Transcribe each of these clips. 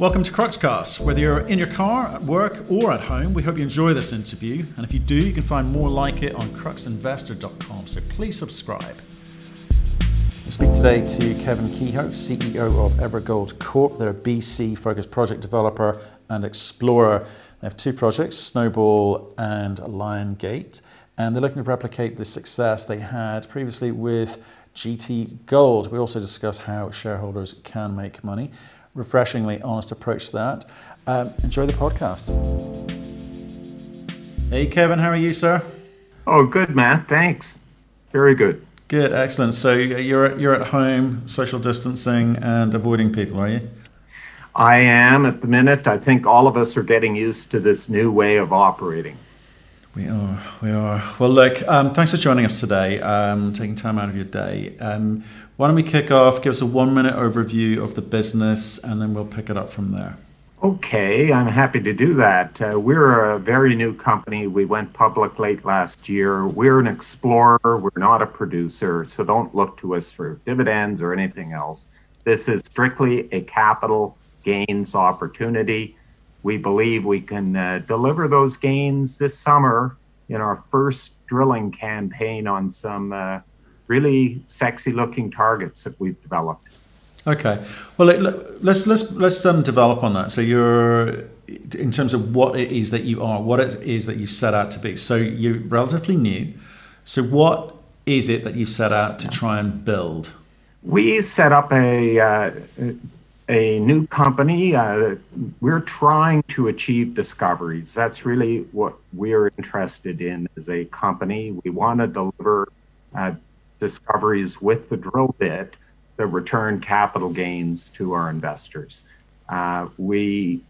Welcome to Cruxcast. Whether you're in your car, at work, or at home, we hope you enjoy this interview. And if you do, you can find more like it on cruxinvestor.com. So please subscribe. We speak today to Kevin Keough, CEO of Evergold Corp. They're a BC focused project developer and explorer. They have two projects, Snoball and Lion Gate, and they're looking to replicate the success they had previously with GT Gold. We also discuss how shareholders can make money refreshingly honest approach to that. Um, enjoy the podcast. Hey, Kevin, how are you, sir? Oh, good, Matt. Thanks. Very good. Good, excellent. So you're you're at home, social distancing, and avoiding people, are you? I am at the minute. I think all of us are getting used to this new way of operating. We are, we are. Well, look, um, thanks for joining us today, um, taking time out of your day. Um, why don't we kick off? Give us a one minute overview of the business, and then we'll pick it up from there. Okay, I'm happy to do that. Uh, we're a very new company. We went public late last year. We're an explorer, we're not a producer, so don't look to us for dividends or anything else. This is strictly a capital gains opportunity. We believe we can uh, deliver those gains this summer in our first drilling campaign on some uh, really sexy looking targets that we've developed. Okay, well let's let's let's um, develop on that. So you're in terms of what it is that you are, what it is that you set out to be. So you're relatively new. So what is it that you set out to try and build? We set up a uh, a new company. Uh, we're trying to achieve discoveries. That's really what we're interested in as a company. We want to deliver uh, discoveries with the drill bit that return capital gains to our investors. Uh, we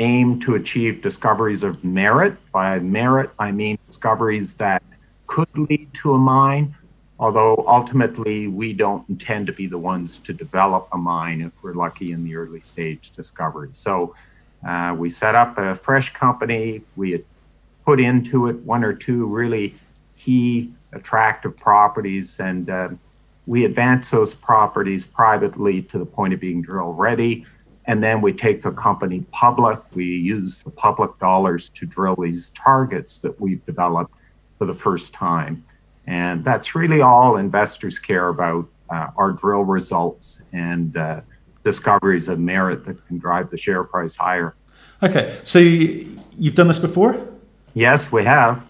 aim to achieve discoveries of merit. By merit, I mean discoveries that could lead to a mine although ultimately we don't intend to be the ones to develop a mine if we're lucky in the early stage discovery. So uh, we set up a fresh company. We put into it one or two really key attractive properties, and uh, we advance those properties privately to the point of being drill ready. And then we take the company public. We use the public dollars to drill these targets that we've developed for the first time. And that's really all investors care about uh, are drill results and uh, discoveries of merit that can drive the share price higher. Okay, so you've done this before? Yes, we have.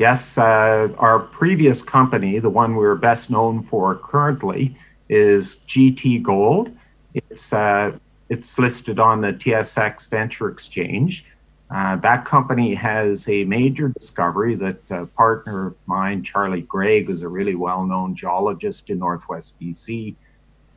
Yes, uh, our previous company, the one we're best known for currently, is GT Gold. It's uh, it's listed on the TSX Venture Exchange. Uh, that company has a major discovery that a partner of mine, Charlie Greig, who's a really well known geologist in Northwest BC,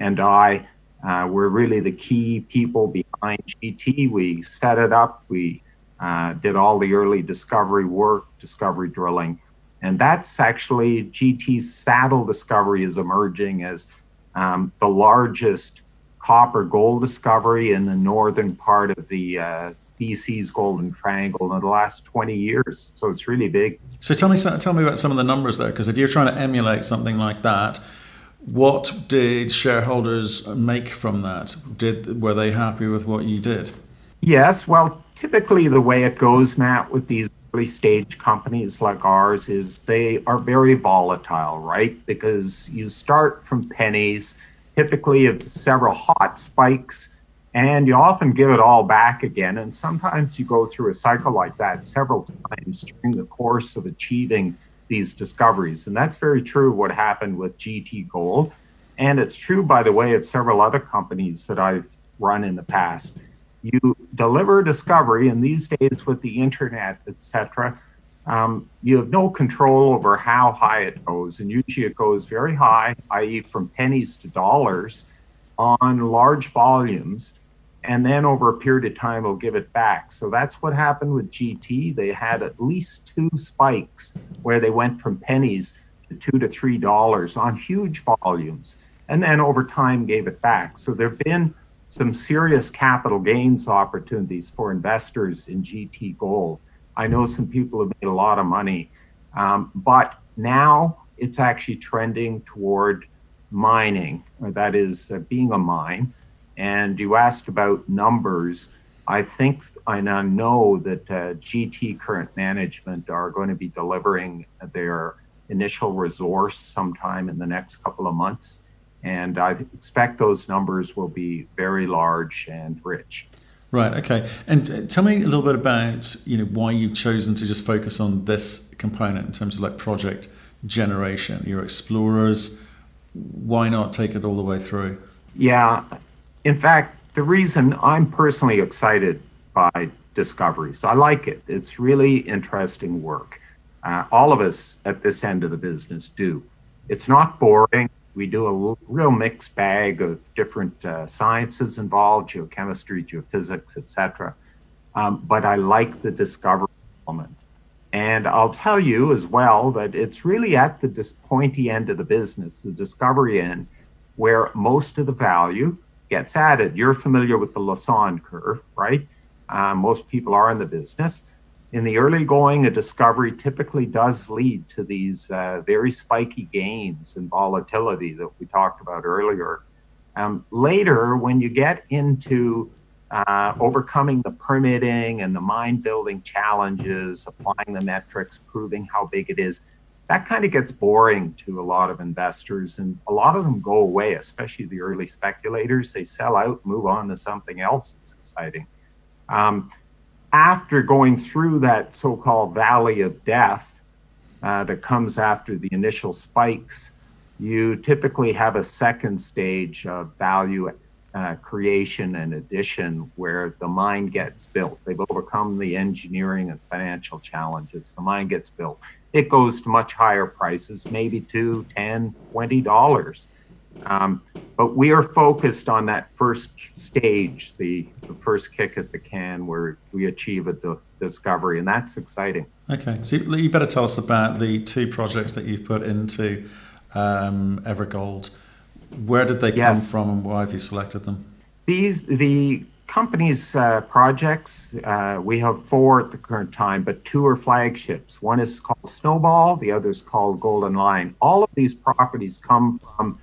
and I uh, were really the key people behind GT. We set it up, we uh, did all the early discovery work, discovery drilling. And that's actually GT's saddle discovery is emerging as um, the largest copper gold discovery in the northern part of the uh, BC's Golden Triangle in the last 20 years. So it's really big. So tell me, tell me about some of the numbers there, because if you're trying to emulate something like that, what did shareholders make from that? Did were they happy with what you did? Yes. Well, typically the way it goes, Matt, with these early stage companies like ours is they are very volatile, right? Because you start from pennies, typically of several hot spikes and you often give it all back again. And sometimes you go through a cycle like that several times during the course of achieving these discoveries. And that's very true what happened with GT Gold. And it's true, by the way, of several other companies that I've run in the past. You deliver discovery, and these days with the internet, etc., um, you have no control over how high it goes. And usually it goes very high, i.e., from pennies to dollars on large volumes and then over a period of time will give it back. So that's what happened with GT. They had at least two spikes where they went from pennies to two to three dollars on huge volumes, and then over time gave it back. So there've been some serious capital gains opportunities for investors in GT Gold. I know some people have made a lot of money, um, but now it's actually trending toward mining, or that is uh, being a mine. And you asked about numbers. I think and I know that uh, GT current management are going to be delivering their initial resource sometime in the next couple of months. And I expect those numbers will be very large and rich. Right. Okay. And uh, tell me a little bit about you know why you've chosen to just focus on this component in terms of like project generation. You're explorers. Why not take it all the way through? Yeah. In fact, the reason I'm personally excited by discoveries, I like it. It's really interesting work. Uh, all of us at this end of the business do. It's not boring we do a real mixed bag of different uh, sciences involved geochemistry geophysics etc um, but i like the discovery element. And i'll tell you as well that it's really at the dis- pointy end of the business the discovery end where most of the value gets added. You're familiar with the lassonde curve right? Uh, most people are in the business in the early going, a discovery typically does lead to these uh, very spiky gains and volatility that we talked about earlier. Um, later, when you get into uh, overcoming the permitting and the mine building challenges, applying the metrics, proving how big it is, that kind of gets boring to a lot of investors. And a lot of them go away, especially the early speculators. They sell out, move on to something else that's exciting. Um, after going through that so called valley of death uh, that comes after the initial spikes, you typically have a second stage of value uh, creation and addition where the mine gets built. They've overcome the engineering and financial challenges. The mine gets built. It goes to much higher prices, maybe two, ten, twenty dollars. Um, but we are focused on that first stage, the, the first kick at the can where we achieve a d- discovery, and that's exciting. Okay, so you better tell us about the two projects that you've put into um, Evergold. Where did they come yes. from, and why have you selected them? These the company's uh, projects. Uh, we have four at the current time, but two are flagships. One is called Snoball, the other is called Golden Lion. All of these properties come from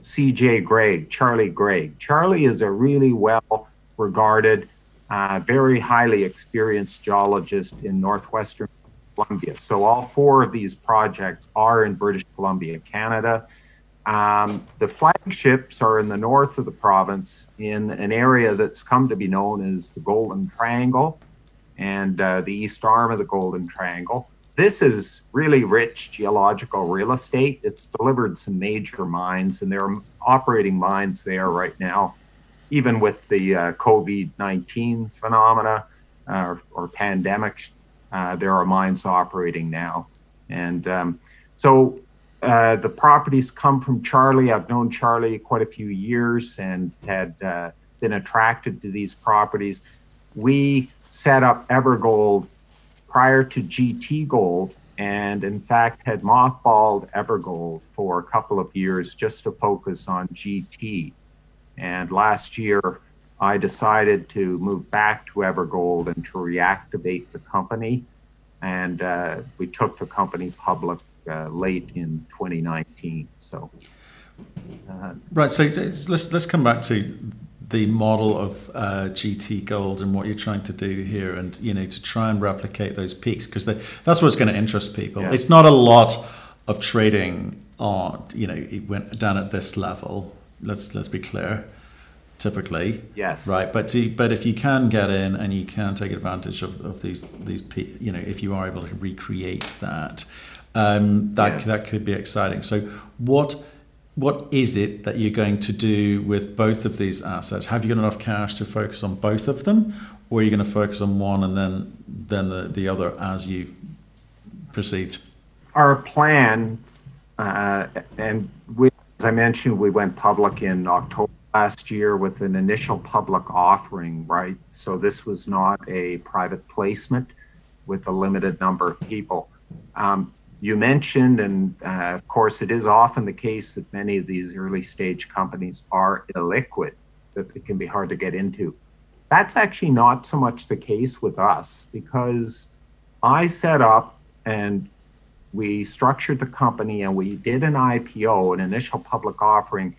CJ Greig, Charlie Greig. Charlie is a really well regarded, uh, very highly experienced geologist in northwestern Columbia. So all four of these projects are in British Columbia, Canada. Um, the flagships are in the north of the province in an area that's come to be known as the Golden Triangle and uh, the east arm of the Golden Triangle. This is really rich geological real estate. It's delivered some major mines, and there are operating mines there right now, even with the uh, COVID 19 phenomena uh, or pandemic. Uh, there are mines operating now. And um, so uh, the properties come from Charlie. I've known Charlie quite a few years and had uh, been attracted to these properties. We set up Evergold prior to GT Gold, and in fact had mothballed Evergold for a couple of years just to focus on GT. And last year, I decided to move back to Evergold and to reactivate the company. And uh, we took the company public uh, late in 2019. So, uh, right. So let's let's come back to the model of uh, GT Gold and what you're trying to do here, and you know to try and replicate those peaks because that's what's going to interest people. Yes. It's not a lot of trading on you know it went down at this level. Let's let's be clear. Typically, yes, right. But to, but if you can get in and you can take advantage of, of these these you know if you are able to recreate that, um, that yes. that could be exciting. So what what is it that you're going to do with both of these assets? Have you got enough cash to focus on both of them, or are you going to focus on one and then then the, the other as you proceed? Our plan, uh, and we, as I mentioned, we went public in October last year with an initial public offering, right? So this was not a private placement with a limited number of people. Um, you mentioned, and uh, of course, it is often the case that many of these early stage companies are illiquid, that it can be hard to get into. That's actually not so much the case with us because I set up and we structured the company and we did an IPO, an initial public offering,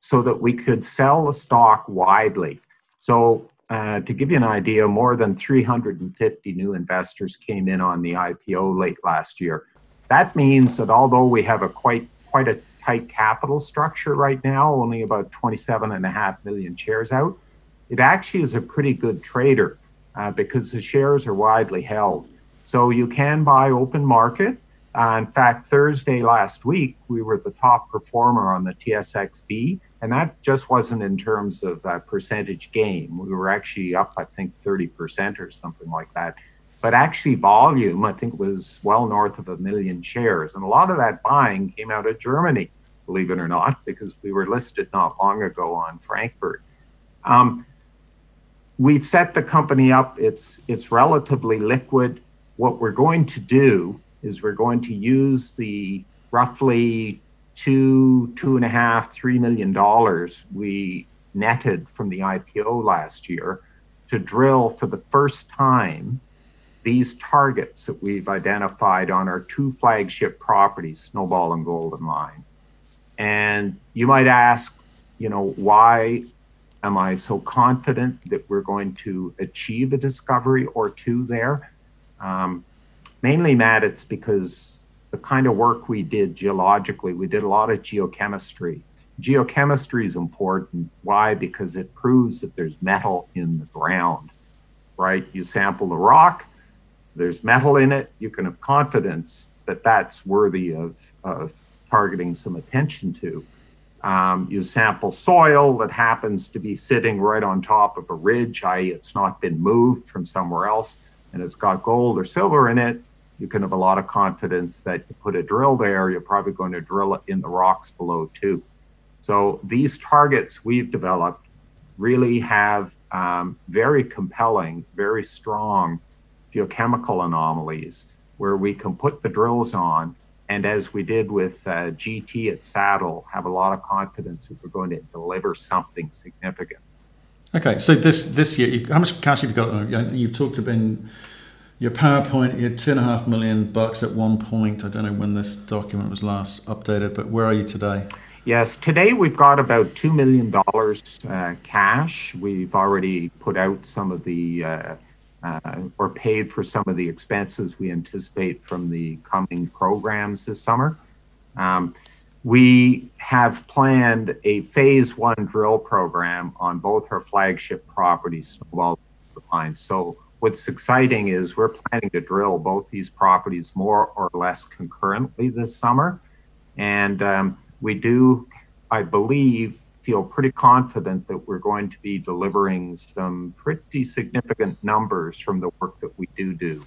so that we could sell the stock widely. So, uh, to give you an idea, more than 350 new investors came in on the IPO late last year. That means that although we have a quite quite a tight capital structure right now, only about 27 and a half million shares out, it actually is a pretty good trader uh, because the shares are widely held. So you can buy open market. Uh, in fact, Thursday last week, we were the top performer on the TSXV, and that just wasn't in terms of uh, percentage gain. We were actually up, I think, 30% or something like that. But actually, volume, I think, was well north of a million shares. And a lot of that buying came out of Germany, believe it or not, because we were listed not long ago on Frankfurt. Um, we've set the company up. It's it's relatively liquid. What we're going to do is we're going to use the roughly two, two and a half, three million dollars we netted from the IPO last year to drill for the first time these targets that we've identified on our two flagship properties, Snoball and Golden Lion. And you might ask, you know, why am I so confident that we're going to achieve a discovery or two there? Um, mainly, Matt, it's because the kind of work we did geologically, we did a lot of geochemistry. Geochemistry is important. Why? Because it proves that there's metal in the ground, right? You sample the rock, there's metal in it, you can have confidence that that's worthy of, of targeting some attention to. Um, you sample soil that happens to be sitting right on top of a ridge, i.e., it's not been moved from somewhere else and it's got gold or silver in it. You can have a lot of confidence that you put a drill there, you're probably going to drill it in the rocks below too. So these targets we've developed really have um, very compelling, very strong geochemical anomalies where we can put the drills on and as we did with uh, GT at Saddle, have a lot of confidence that we're going to deliver something significant. Okay, so this this year, how much cash have you got? You've talked about your PowerPoint. You had two and a half million bucks at one point. I don't know when this document was last updated, but where are you today? Yes, today we've got about two million dollars uh, cash. We've already put out some of the uh, uh, or paid for some of the expenses we anticipate from the coming programs this summer. Um, we have planned a phase one drill program on both our flagship properties, Snoball Line. So what's exciting is we're planning to drill both these properties more or less concurrently this summer. And um, we do, I believe, feel pretty confident that we're going to be delivering some pretty significant numbers from the work that we do do.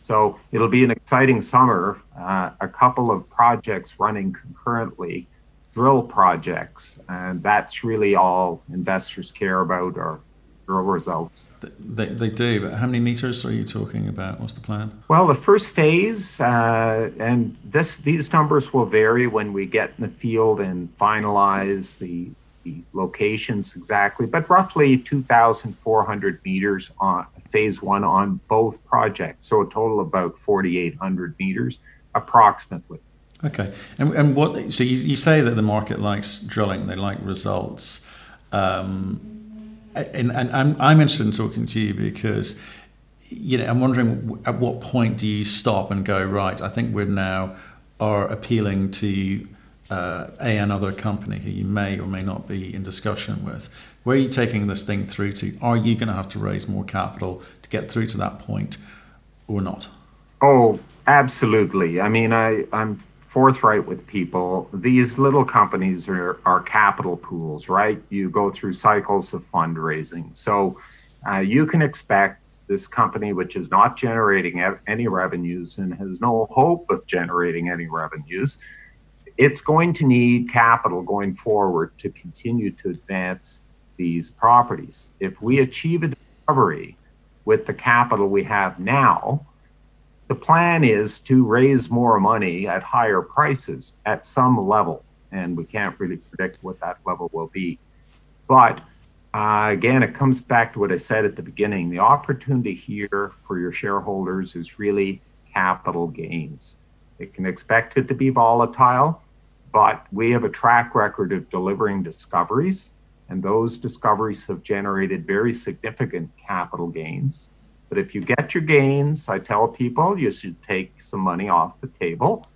So it'll be an exciting summer. Uh, a couple of projects running concurrently, drill projects, and that's really all investors care about are drill results. They, they do, but how many meters are you talking about? What's the plan? Well, the first phase, uh, and this these numbers will vary when we get in the field and finalize the the locations exactly, but roughly 2,400 meters on phase one on both projects. So a total of about 4,800 meters approximately. Okay. And, and what, so you, you say that the market likes drilling, they like results. Um, and, and I'm, I'm interested in talking to you because, you know, I'm wondering at what point do you stop and go, right, I think we're now are appealing to uh, a another company who you may or may not be in discussion with. Where are you taking this thing through to? Are you going to have to raise more capital to get through to that point, or not? Oh, absolutely. I mean, I I'm forthright with people. These little companies are are capital pools, right? You go through cycles of fundraising, so uh, you can expect this company, which is not generating any revenues and has no hope of generating any revenues it's going to need capital going forward to continue to advance these properties. If we achieve a discovery with the capital we have now, the plan is to raise more money at higher prices at some level. And we can't really predict what that level will be. But uh, again, it comes back to what I said at the beginning. The opportunity here for your shareholders is really capital gains. They can expect it to be volatile but we have a track record of delivering discoveries, and those discoveries have generated very significant capital gains. But if you get your gains, I tell people you should take some money off the table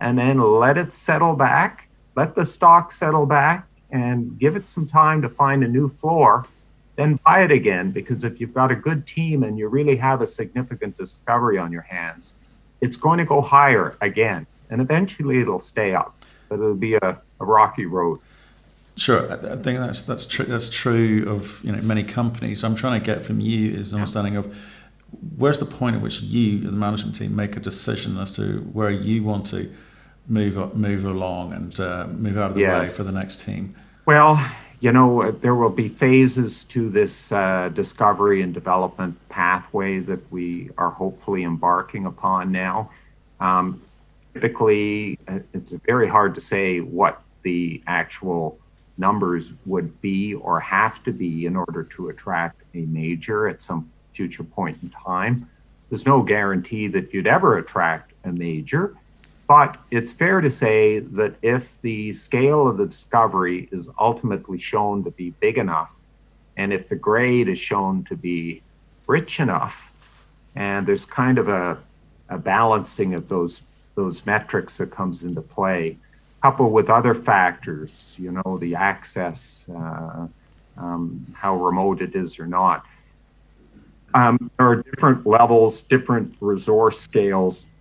and then let it settle back, let the stock settle back, and give it some time to find a new floor. Then buy it again because if you've got a good team and you really have a significant discovery on your hands, it's going to go higher again and eventually it'll stay up, but it'll be a, a rocky road. Sure, I think that's that's true. That's true of you know many companies. I'm trying to get from you is an understanding of where's the point at which you, and the management team, make a decision as to where you want to move move along and uh, move out of the yes. way for the next team. Well, you know, there will be phases to this uh, discovery and development pathway that we are hopefully embarking upon now. Um, typically, uh, it's very hard to say what the actual numbers would be or have to be in order to attract a major at some future point in time. There's no guarantee that you'd ever attract a major, but it's fair to say that if the scale of the discovery is ultimately shown to be big enough, and if the grade is shown to be rich enough, and there's kind of a, a balancing of those those metrics that comes into play, coupled with other factors, you know, the access, uh, um, how remote it is or not. Um, there are different levels, different resource scales,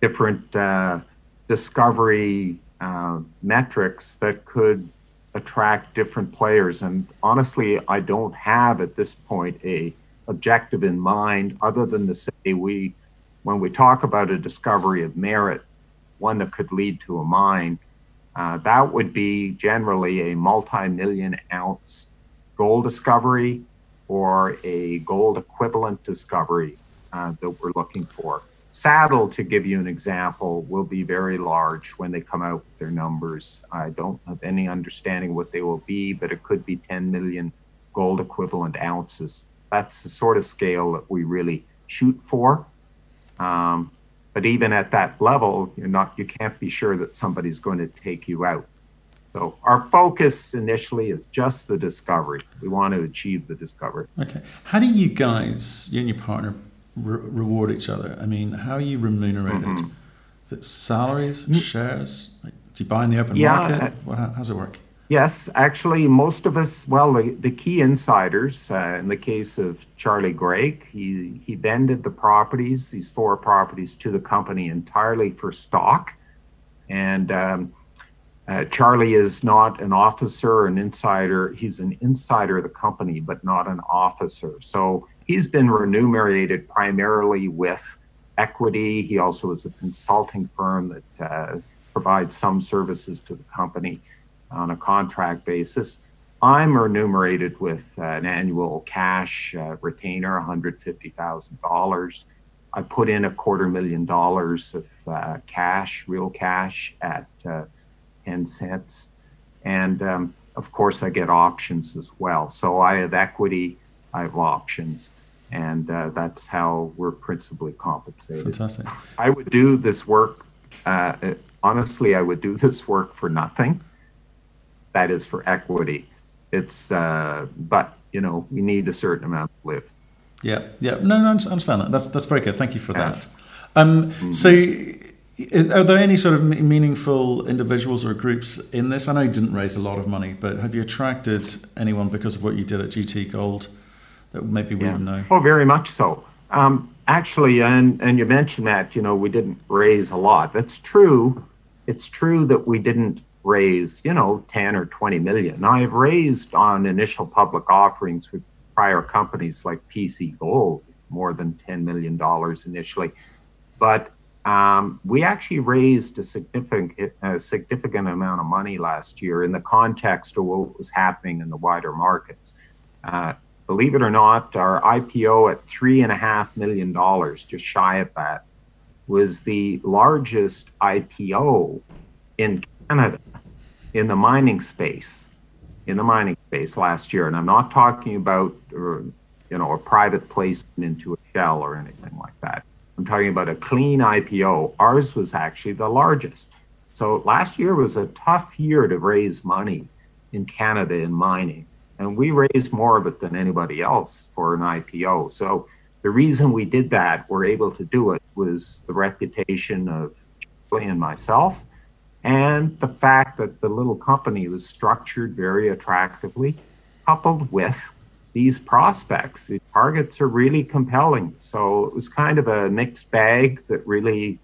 different uh, discovery uh, metrics that could attract different players. And honestly, I don't have at this point a objective in mind other than to say we, when we talk about a discovery of merit, one that could lead to a mine, uh, that would be generally a multi-million ounce gold discovery or a gold equivalent discovery uh, that we're looking for. Saddle, to give you an example, will be very large when they come out with their numbers. I don't have any understanding what they will be, but it could be 10 million gold equivalent ounces. That's the sort of scale that we really shoot for. Um, but even at that level, you're not you can't be sure that somebody's going to take you out. So our focus initially is just the discovery. We want to achieve the discovery. Okay. How do you guys, you and your partner, re- reward each other? I mean, how are you remunerated? Mm-hmm. Is it salaries, mm-hmm. shares? Like, do you buy in the open yeah, market? Uh, what, how, does it work? Yes, actually, most of us, well, the, the key insiders, uh, in the case of Charlie Greig, he, he vended the properties, these four properties, to the company entirely for stock. And um, uh, Charlie is not an officer an insider. He's an insider of the company, but not an officer. So he's been remunerated primarily with equity. He also is a consulting firm that uh, provides some services to the company on a contract basis. I'm remunerated with uh, an annual cash uh, retainer, $150,000. I put in a quarter million dollars of uh, cash, real cash at uh, 10 cents. And um, of course, I get options as well. So I have equity, I have options, and uh, that's how we're principally compensated. Fantastic. I would do this work, uh, honestly, I would do this work for nothing that is for equity. It's uh, but you know we need a certain amount to live. Yeah, yeah. No, no, I understand that. That's that's very good. Thank you for that. Um, mm-hmm. So, are there any sort of meaningful individuals or groups in this? I know you didn't raise a lot of money, but have you attracted anyone because of what you did at GT Gold that maybe we yeah. not know? Oh, very much so. Um, actually, and and you mentioned that you know we didn't raise a lot. That's true. It's true that we didn't raise, you know, 10 or 20 million. Now, I've raised on initial public offerings with prior companies like PC Gold more than $10 million initially. But um, we actually raised a significant, a significant amount of money last year in the context of what was happening in the wider markets. Uh, believe it or not, our IPO at $3.5 million, just shy of that, was the largest IPO in Canada in the mining space, in the mining space last year. And I'm not talking about, uh, you know, a private placement into a shell or anything like that. I'm talking about a clean IPO. Ours was actually the largest. So last year was a tough year to raise money in Canada in mining. And we raised more of it than anybody else for an IPO. So the reason we did that, we're able to do it, was the reputation of Charlie and myself, and the fact that the little company was structured very attractively, coupled with these prospects. The targets are really compelling. So it was kind of a mixed bag that really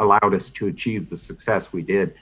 allowed us to achieve the success we did.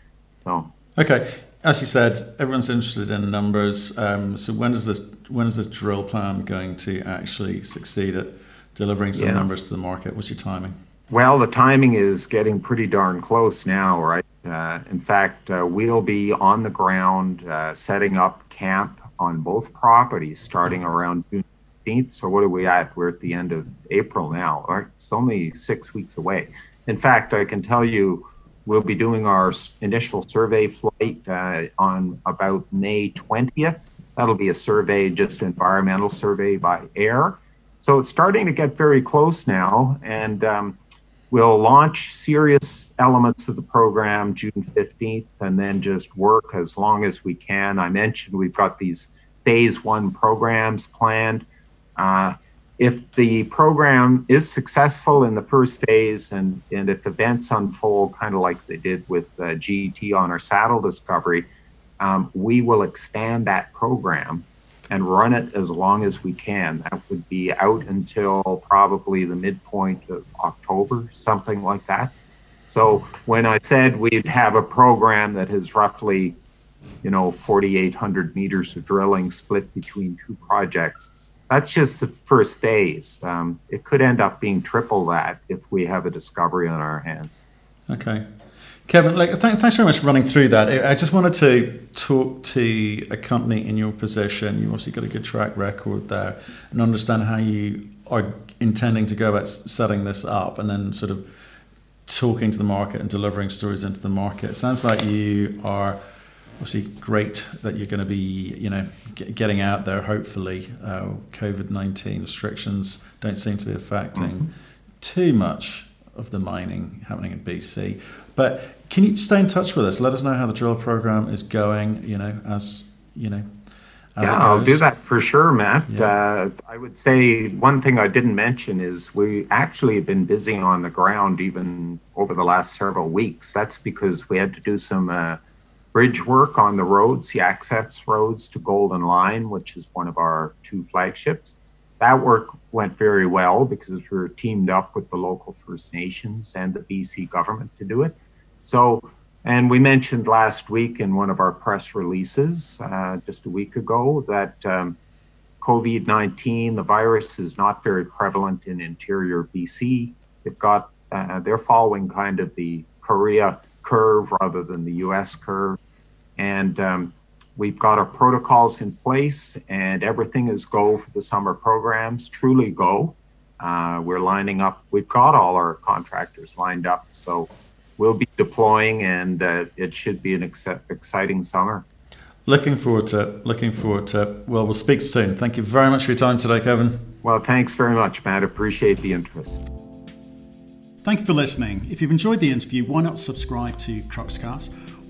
So okay, as you said, everyone's interested in numbers. Um, so when is this when is this drill plan going to actually succeed at delivering some yeah. numbers to the market? What's your timing? Well, the timing is getting pretty darn close now, right? Uh, in fact, uh, we'll be on the ground uh, setting up camp on both properties starting around June 15th. So, what are we at? We're at the end of April now. Right? It's only six weeks away. In fact, I can tell you we'll be doing our initial survey flight uh, on about May 20th. That'll be a survey, just environmental survey by air. So it's starting to get very close now, and um, we'll launch serious elements of the program June 15th, and then just work as long as we can. I mentioned we've got these phase one programs planned. Uh, if the program is successful in the first phase and, and if events unfold kind of like they did with uh, GT on our saddle discovery, um, we will expand that program and run it as long as we can. That would be out until probably the midpoint of October, something like that. So when I said we'd have a program that is roughly, you know, 4,800 meters of drilling split between two projects, that's just the first phase. Um, it could end up being triple that if we have a discovery on our hands. Okay. Kevin, like, th- thanks very much for running through that. I just wanted to talk to a company in your position. You've obviously got a good track record there and understand how you are intending to go about setting this up and then sort of talking to the market and delivering stories into the market. It sounds like you are obviously great that you're going to be, you know, getting out there. Hopefully, uh, COVID nineteen restrictions don't seem to be affecting mm-hmm. too much of the mining happening in BC. But can you stay in touch with us? Let us know how the drill program is going. You know, as you know. yeah, I'll do that for sure, Matt. Yeah. Uh, I would say one thing I didn't mention is we actually have been busy on the ground even over the last several weeks. That's because we had to do some uh, bridge work on the roads, the access roads to Golden Lion, which is one of our two flagships. That work went very well because we were teamed up with the local First Nations and the BC government to do it. So, and we mentioned last week in one of our press releases uh, just a week ago that um, COVID 19, the virus is not very prevalent in interior BC. They've got, uh, they're following kind of the Korea curve rather than the US curve. And um, we've got our protocols in place, and everything is go for the summer programs, truly go. Uh, we're lining up, we've got all our contractors lined up. So we'll be deploying, and uh, it should be an ex- exciting summer. Looking forward to it. Looking forward to it. Well, we'll speak soon. Thank you very much for your time today, Kevin. Well, thanks very much, Matt. Appreciate the interest. Thank you for listening. If you've enjoyed the interview, why not subscribe to Cruxcast